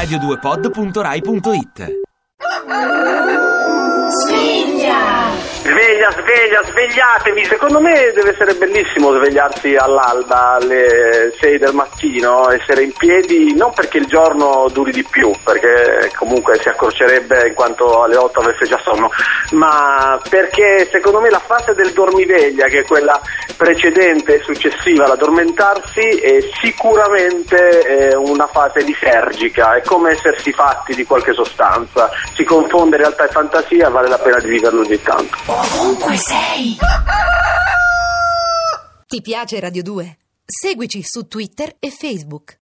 radio2pod.rai.it Sveglia! Sveglia, sveglia, svegliatevi! Secondo me deve essere bellissimo svegliarsi all'alba alle 6 del mattino, essere in piedi, non perché il giorno duri di più, perché comunque si accorcerebbe in quanto alle 8 avesse già sonno, ma perché secondo me la fase del dormiveglia, che è quella precedente e successiva all'addormentarsi, è sicuramente eh, una fase lisergica, è come essersi fatti di qualche sostanza, si confonde realtà e fantasia, vale la pena di viverlo ogni tanto. Ovunque sei! Ti piace Radio 2? Seguici su Twitter e Facebook.